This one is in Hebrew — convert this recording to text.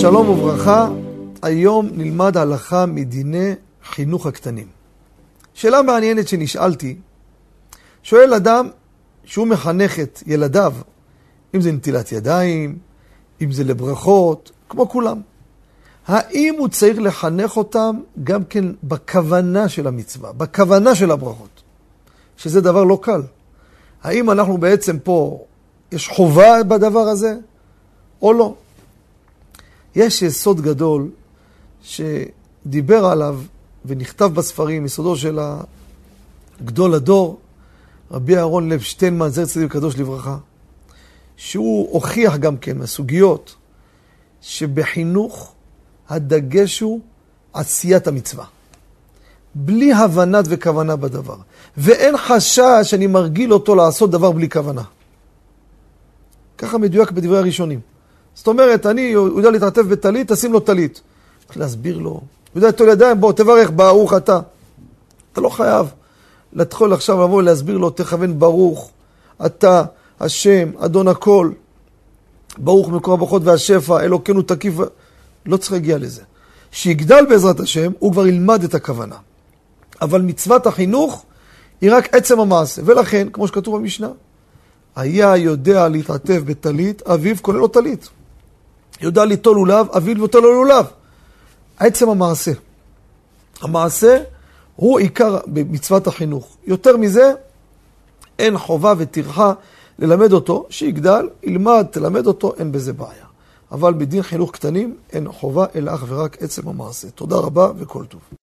שלום וברכה, היום נלמד הלכה מדיני חינוך הקטנים. שאלה מעניינת שנשאלתי, שואל אדם שהוא מחנך את ילדיו, אם זה נטילת ידיים, אם זה לברכות, כמו כולם. האם הוא צריך לחנך אותם גם כן בכוונה של המצווה, בכוונה של הברכות, שזה דבר לא קל. האם אנחנו בעצם פה, יש חובה בדבר הזה או לא? יש יסוד גדול שדיבר עליו ונכתב בספרים, יסודו של גדול הדור, רבי אהרון לב שטיינמן, זר צדיק קדוש לברכה, שהוא הוכיח גם כן מהסוגיות שבחינוך הדגש הוא עשיית המצווה. בלי הבנת וכוונה בדבר. ואין חשש שאני מרגיל אותו לעשות דבר בלי כוונה. ככה מדויק בדברי הראשונים. זאת אומרת, אני, הוא יודע להתעטף בטלית, תשים לו טלית. צריך להסביר לו. הוא יודע לטול ידיים, בוא, תברך, ברוך אתה. אתה לא חייב להתחיל עכשיו לבוא ולהסביר לו, תכוון ברוך, אתה, השם, אדון הכל, ברוך מקור הברכות והשפע, אלוקינו תקיף. לא צריך להגיע לזה. שיגדל בעזרת השם, הוא כבר ילמד את הכוונה. אבל מצוות החינוך היא רק עצם המעשה. ולכן, כמו שכתוב במשנה, היה יודע להתעטף בטלית, אביו קונה לו טלית. יודע ליטול לולב, אביו נותן לו לולב. עצם המעשה. המעשה הוא עיקר במצוות החינוך. יותר מזה, אין חובה וטרחה ללמד אותו, שיגדל, ילמד, תלמד אותו, אין בזה בעיה. אבל בדין חינוך קטנים אין חובה, אלא אך ורק עצם המעשה. תודה רבה וכל טוב.